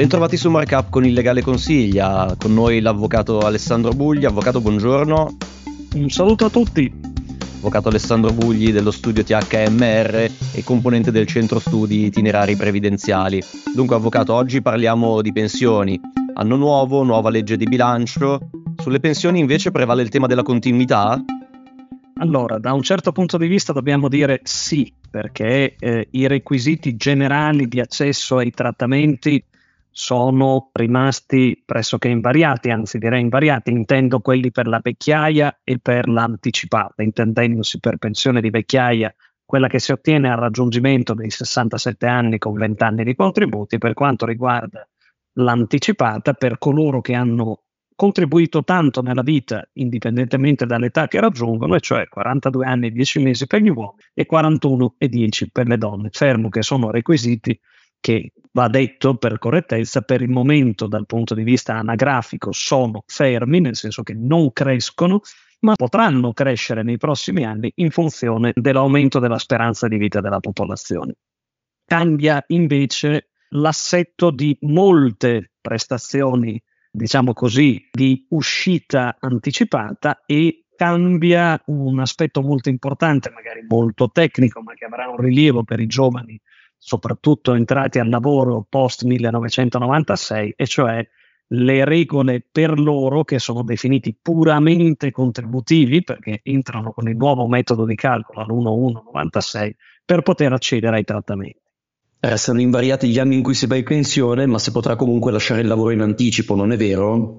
Bentrovati su Markup con il legale consiglia, con noi l'avvocato Alessandro Bugli. Avvocato, buongiorno. Un saluto a tutti. Avvocato Alessandro Bugli dello studio THMR e componente del centro studi itinerari previdenziali. Dunque, avvocato, oggi parliamo di pensioni. Anno nuovo, nuova legge di bilancio. Sulle pensioni invece prevale il tema della continuità? Allora, da un certo punto di vista dobbiamo dire sì, perché eh, i requisiti generali di accesso ai trattamenti sono rimasti pressoché invariati, anzi direi invariati, intendo quelli per la vecchiaia e per l'anticipata, intendendosi per pensione di vecchiaia. Quella che si ottiene al raggiungimento dei 67 anni con 20 anni di contributi, per quanto riguarda l'anticipata per coloro che hanno contribuito tanto nella vita, indipendentemente dall'età che raggiungono, e cioè 42 anni e 10 mesi per gli uomini e 41 e 10 per le donne, fermo che sono requisiti che va detto per correttezza, per il momento dal punto di vista anagrafico sono fermi, nel senso che non crescono, ma potranno crescere nei prossimi anni in funzione dell'aumento della speranza di vita della popolazione. Cambia invece l'assetto di molte prestazioni, diciamo così, di uscita anticipata e cambia un aspetto molto importante, magari molto tecnico, ma che avrà un rilievo per i giovani soprattutto entrati al lavoro post 1996, e cioè le regole per loro che sono definiti puramente contributivi perché entrano con il nuovo metodo di calcolo all'1196 per poter accedere ai trattamenti. Restano invariati gli anni in cui si va in pensione, ma si potrà comunque lasciare il lavoro in anticipo, non è vero?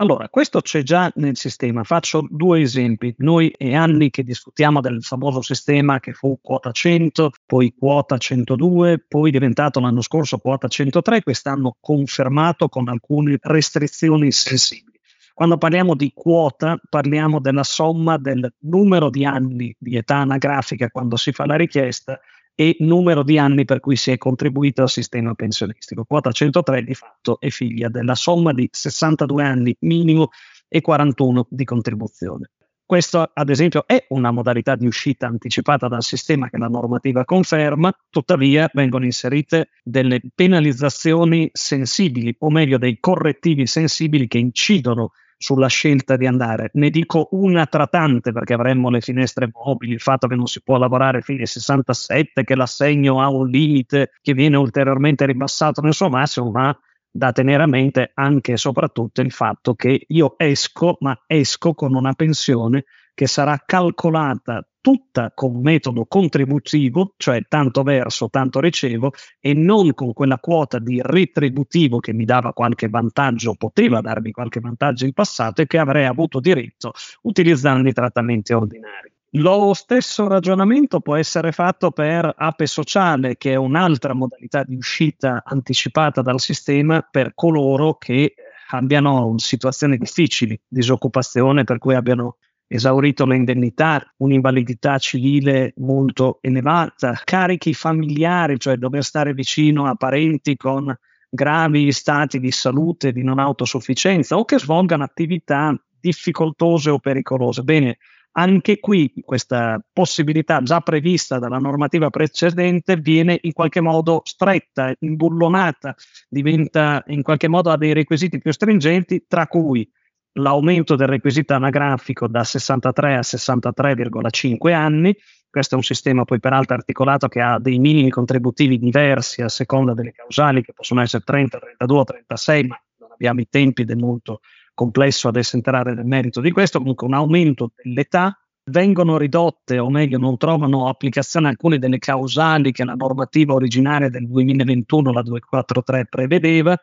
Allora, questo c'è già nel sistema. Faccio due esempi. Noi è anni che discutiamo del famoso sistema che fu quota 100, poi quota 102, poi diventato l'anno scorso quota 103, quest'anno confermato con alcune restrizioni sensibili. Quando parliamo di quota, parliamo della somma del numero di anni di età anagrafica quando si fa la richiesta e numero di anni per cui si è contribuito al sistema pensionistico. Quota 103 di fatto è figlia della somma di 62 anni minimo e 41 di contribuzione. Questo, ad esempio, è una modalità di uscita anticipata dal sistema che la normativa conferma, tuttavia vengono inserite delle penalizzazioni sensibili, o meglio dei correttivi sensibili che incidono sulla scelta di andare. Ne dico una tra tante perché avremmo le finestre mobili, il fatto che non si può lavorare fino ai 67, che l'assegno ha un limite che viene ulteriormente ribassato nel suo massimo, ma da tenere a mente anche e soprattutto il fatto che io esco, ma esco con una pensione che sarà calcolata tutta con metodo contributivo, cioè tanto verso, tanto ricevo, e non con quella quota di retributivo che mi dava qualche vantaggio, poteva darmi qualche vantaggio in passato e che avrei avuto diritto utilizzando i trattamenti ordinari. Lo stesso ragionamento può essere fatto per ape sociale, che è un'altra modalità di uscita anticipata dal sistema per coloro che abbiano situazioni difficili, disoccupazione, per cui abbiano esaurito le indennità, un'invalidità civile molto elevata, carichi familiari, cioè dover stare vicino a parenti con gravi stati di salute, di non autosufficienza o che svolgano attività difficoltose o pericolose. Bene, anche qui questa possibilità già prevista dalla normativa precedente viene in qualche modo stretta, imbullonata, diventa in qualche modo ha dei requisiti più stringenti, tra cui l'aumento del requisito anagrafico da 63 a 63,5 anni. Questo è un sistema poi peraltro articolato che ha dei minimi contributivi diversi a seconda delle causali, che possono essere 30, 32, 36, ma non abbiamo i tempi ed è molto complesso adesso entrare nel merito di questo. Comunque un aumento dell'età vengono ridotte, o meglio, non trovano applicazione alcune delle causali che la normativa originaria del 2021, la 243, prevedeva,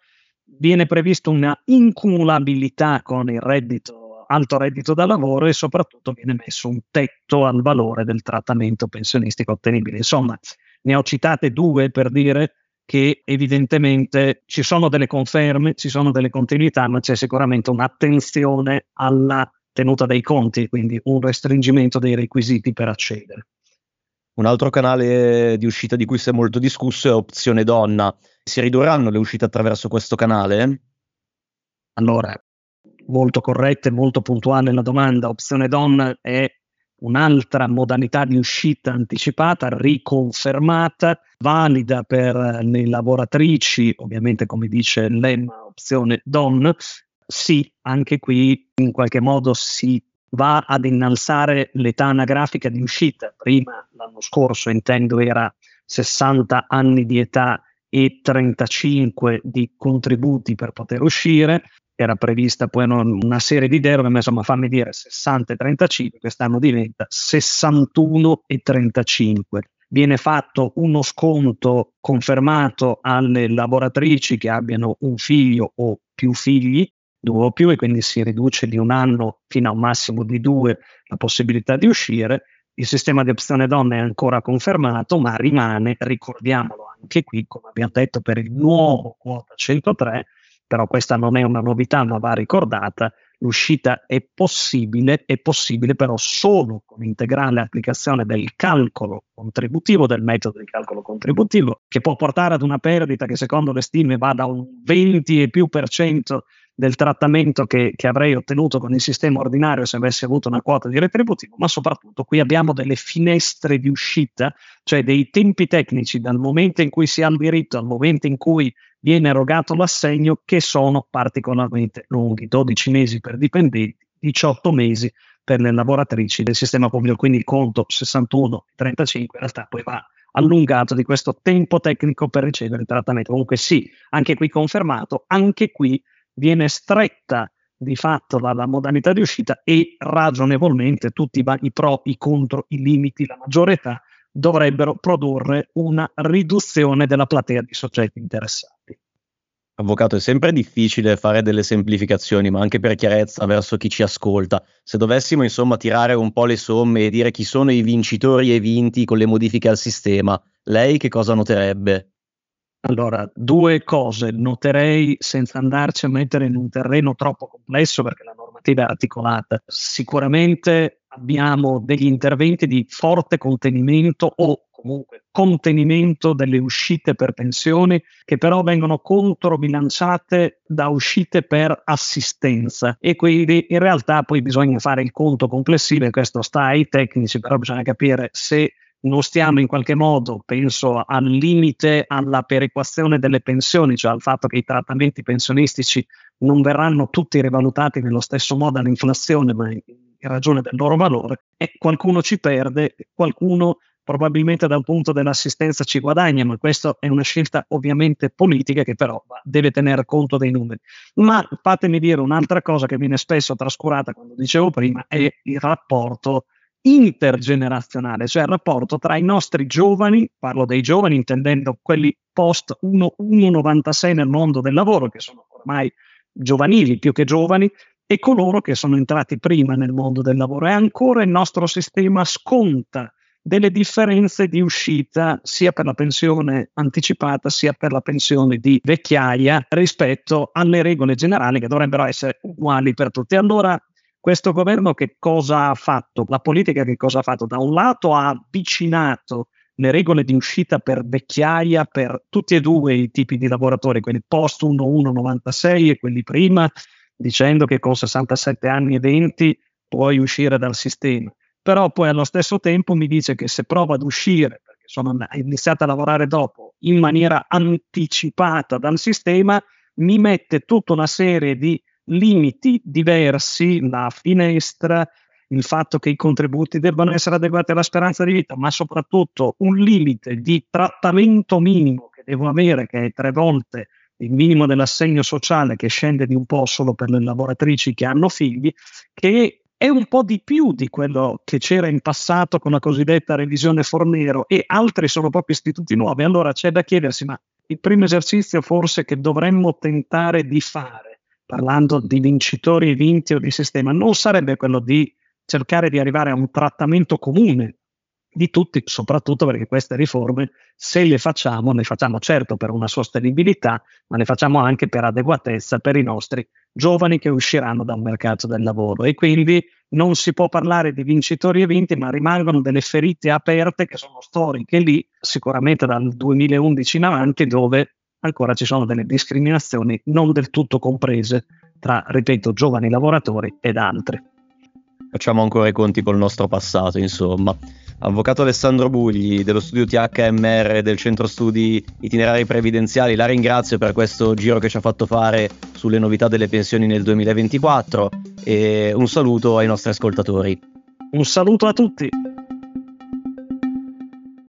viene prevista una incumulabilità con il reddito, alto reddito da lavoro e soprattutto viene messo un tetto al valore del trattamento pensionistico ottenibile. Insomma, ne ho citate due per dire che evidentemente ci sono delle conferme, ci sono delle continuità, ma c'è sicuramente un'attenzione alla tenuta dei conti, quindi un restringimento dei requisiti per accedere. Un altro canale di uscita di cui si è molto discusso è Opzione Donna si ridurranno le uscite attraverso questo canale? Allora, molto corretta e molto puntuale la domanda. Opzione donna è un'altra modalità di uscita anticipata, riconfermata, valida per le lavoratrici, ovviamente come dice l'EMA, opzione DON, sì, anche qui in qualche modo si va ad innalzare l'età anagrafica di uscita. Prima, l'anno scorso, intendo, era 60 anni di età e 35 di contributi per poter uscire. Era prevista poi una serie di deroghe, ma insomma fammi dire 60 e 35, quest'anno diventa 61 e 35. Viene fatto uno sconto confermato alle lavoratrici che abbiano un figlio o più figli, due o più, e quindi si riduce di un anno fino a un massimo di due la possibilità di uscire il sistema di opzione donna è ancora confermato, ma rimane, ricordiamolo anche qui, come abbiamo detto, per il nuovo quota 103, però questa non è una novità, ma va ricordata, l'uscita è possibile, è possibile però solo con integrale applicazione del calcolo contributivo, del metodo di calcolo contributivo, che può portare ad una perdita che secondo le stime va da un 20 e più per cento del trattamento che, che, avrei ottenuto con il sistema ordinario se avessi avuto una quota di retributivo, ma soprattutto qui abbiamo delle finestre di uscita, cioè dei tempi tecnici dal momento in cui si ha il diritto al momento in cui viene erogato l'assegno che sono particolarmente lunghi, 12 mesi per dipendenti, 18 mesi per le lavoratrici del sistema pubblico, quindi il conto 61-35 in realtà poi va allungato di questo tempo tecnico per ricevere il trattamento. Comunque sì, anche qui confermato, anche qui viene stretta di fatto dalla modalità di uscita e ragionevolmente tutti i pro, i contro, i limiti, la maggiore età dovrebbero produrre una riduzione della platea di soggetti interessati. Avvocato, è sempre difficile fare delle semplificazioni, ma anche per chiarezza verso chi ci ascolta. Se dovessimo insomma tirare un po' le somme e dire chi sono i vincitori e i vinti con le modifiche al sistema, lei che cosa noterebbe? Allora, due cose noterei senza andarci a mettere in un terreno troppo complesso perché la normativa è articolata. Sicuramente abbiamo degli interventi di forte contenimento o comunque contenimento delle uscite per pensioni che però vengono controbilanciate da uscite per assistenza e quindi in realtà poi bisogna fare il conto complessivo e questo sta ai tecnici, però bisogna capire se non stiamo in qualche modo, penso, al limite alla perequazione delle pensioni, cioè al fatto che i trattamenti pensionistici non verranno tutti rivalutati nello stesso modo all'inflazione, ma in ragione del loro valore, e qualcuno ci perde, qualcuno probabilmente dal punto dell'assistenza ci guadagna, ma questa è una scelta ovviamente politica che però deve tenere conto dei numeri. Ma fatemi dire un'altra cosa che viene spesso trascurata, quando dicevo prima, è il rapporto intergenerazionale, cioè il rapporto tra i nostri giovani, parlo dei giovani intendendo quelli post 1,96 nel mondo del lavoro, che sono ormai giovanili più che giovani, e coloro che sono entrati prima nel mondo del lavoro. E ancora il nostro sistema sconta delle differenze di uscita sia per la pensione anticipata sia per la pensione di vecchiaia rispetto alle regole generali che dovrebbero essere uguali per tutti. Allora questo governo che cosa ha fatto? La politica che cosa ha fatto? Da un lato ha avvicinato le regole di uscita per vecchiaia per tutti e due i tipi di lavoratori, quelli post 1196 e quelli prima, dicendo che con 67 anni e 20 puoi uscire dal sistema. Però poi allo stesso tempo mi dice che se prova ad uscire, perché sono iniziato a lavorare dopo, in maniera anticipata dal sistema, mi mette tutta una serie di limiti diversi, la finestra, il fatto che i contributi debbano essere adeguati alla speranza di vita, ma soprattutto un limite di trattamento minimo che devo avere, che è tre volte il minimo dell'assegno sociale, che scende di un po' solo per le lavoratrici che hanno figli, che è un po' di più di quello che c'era in passato con la cosiddetta revisione Fornero e altri sono proprio istituti nuovi. Allora c'è da chiedersi, ma il primo esercizio forse che dovremmo tentare di fare parlando di vincitori e vinti o di sistema, non sarebbe quello di cercare di arrivare a un trattamento comune di tutti, soprattutto perché queste riforme, se le facciamo, le facciamo certo per una sostenibilità, ma le facciamo anche per adeguatezza per i nostri giovani che usciranno dal mercato del lavoro. E quindi non si può parlare di vincitori e vinti, ma rimangono delle ferite aperte che sono storiche lì, sicuramente dal 2011 in avanti, dove ancora ci sono delle discriminazioni non del tutto comprese tra, ripeto, giovani lavoratori ed altri. facciamo ancora i conti col nostro passato, insomma. Avvocato Alessandro Bugli dello studio THMR del centro studi itinerari previdenziali, la ringrazio per questo giro che ci ha fatto fare sulle novità delle pensioni nel 2024 e un saluto ai nostri ascoltatori. Un saluto a tutti.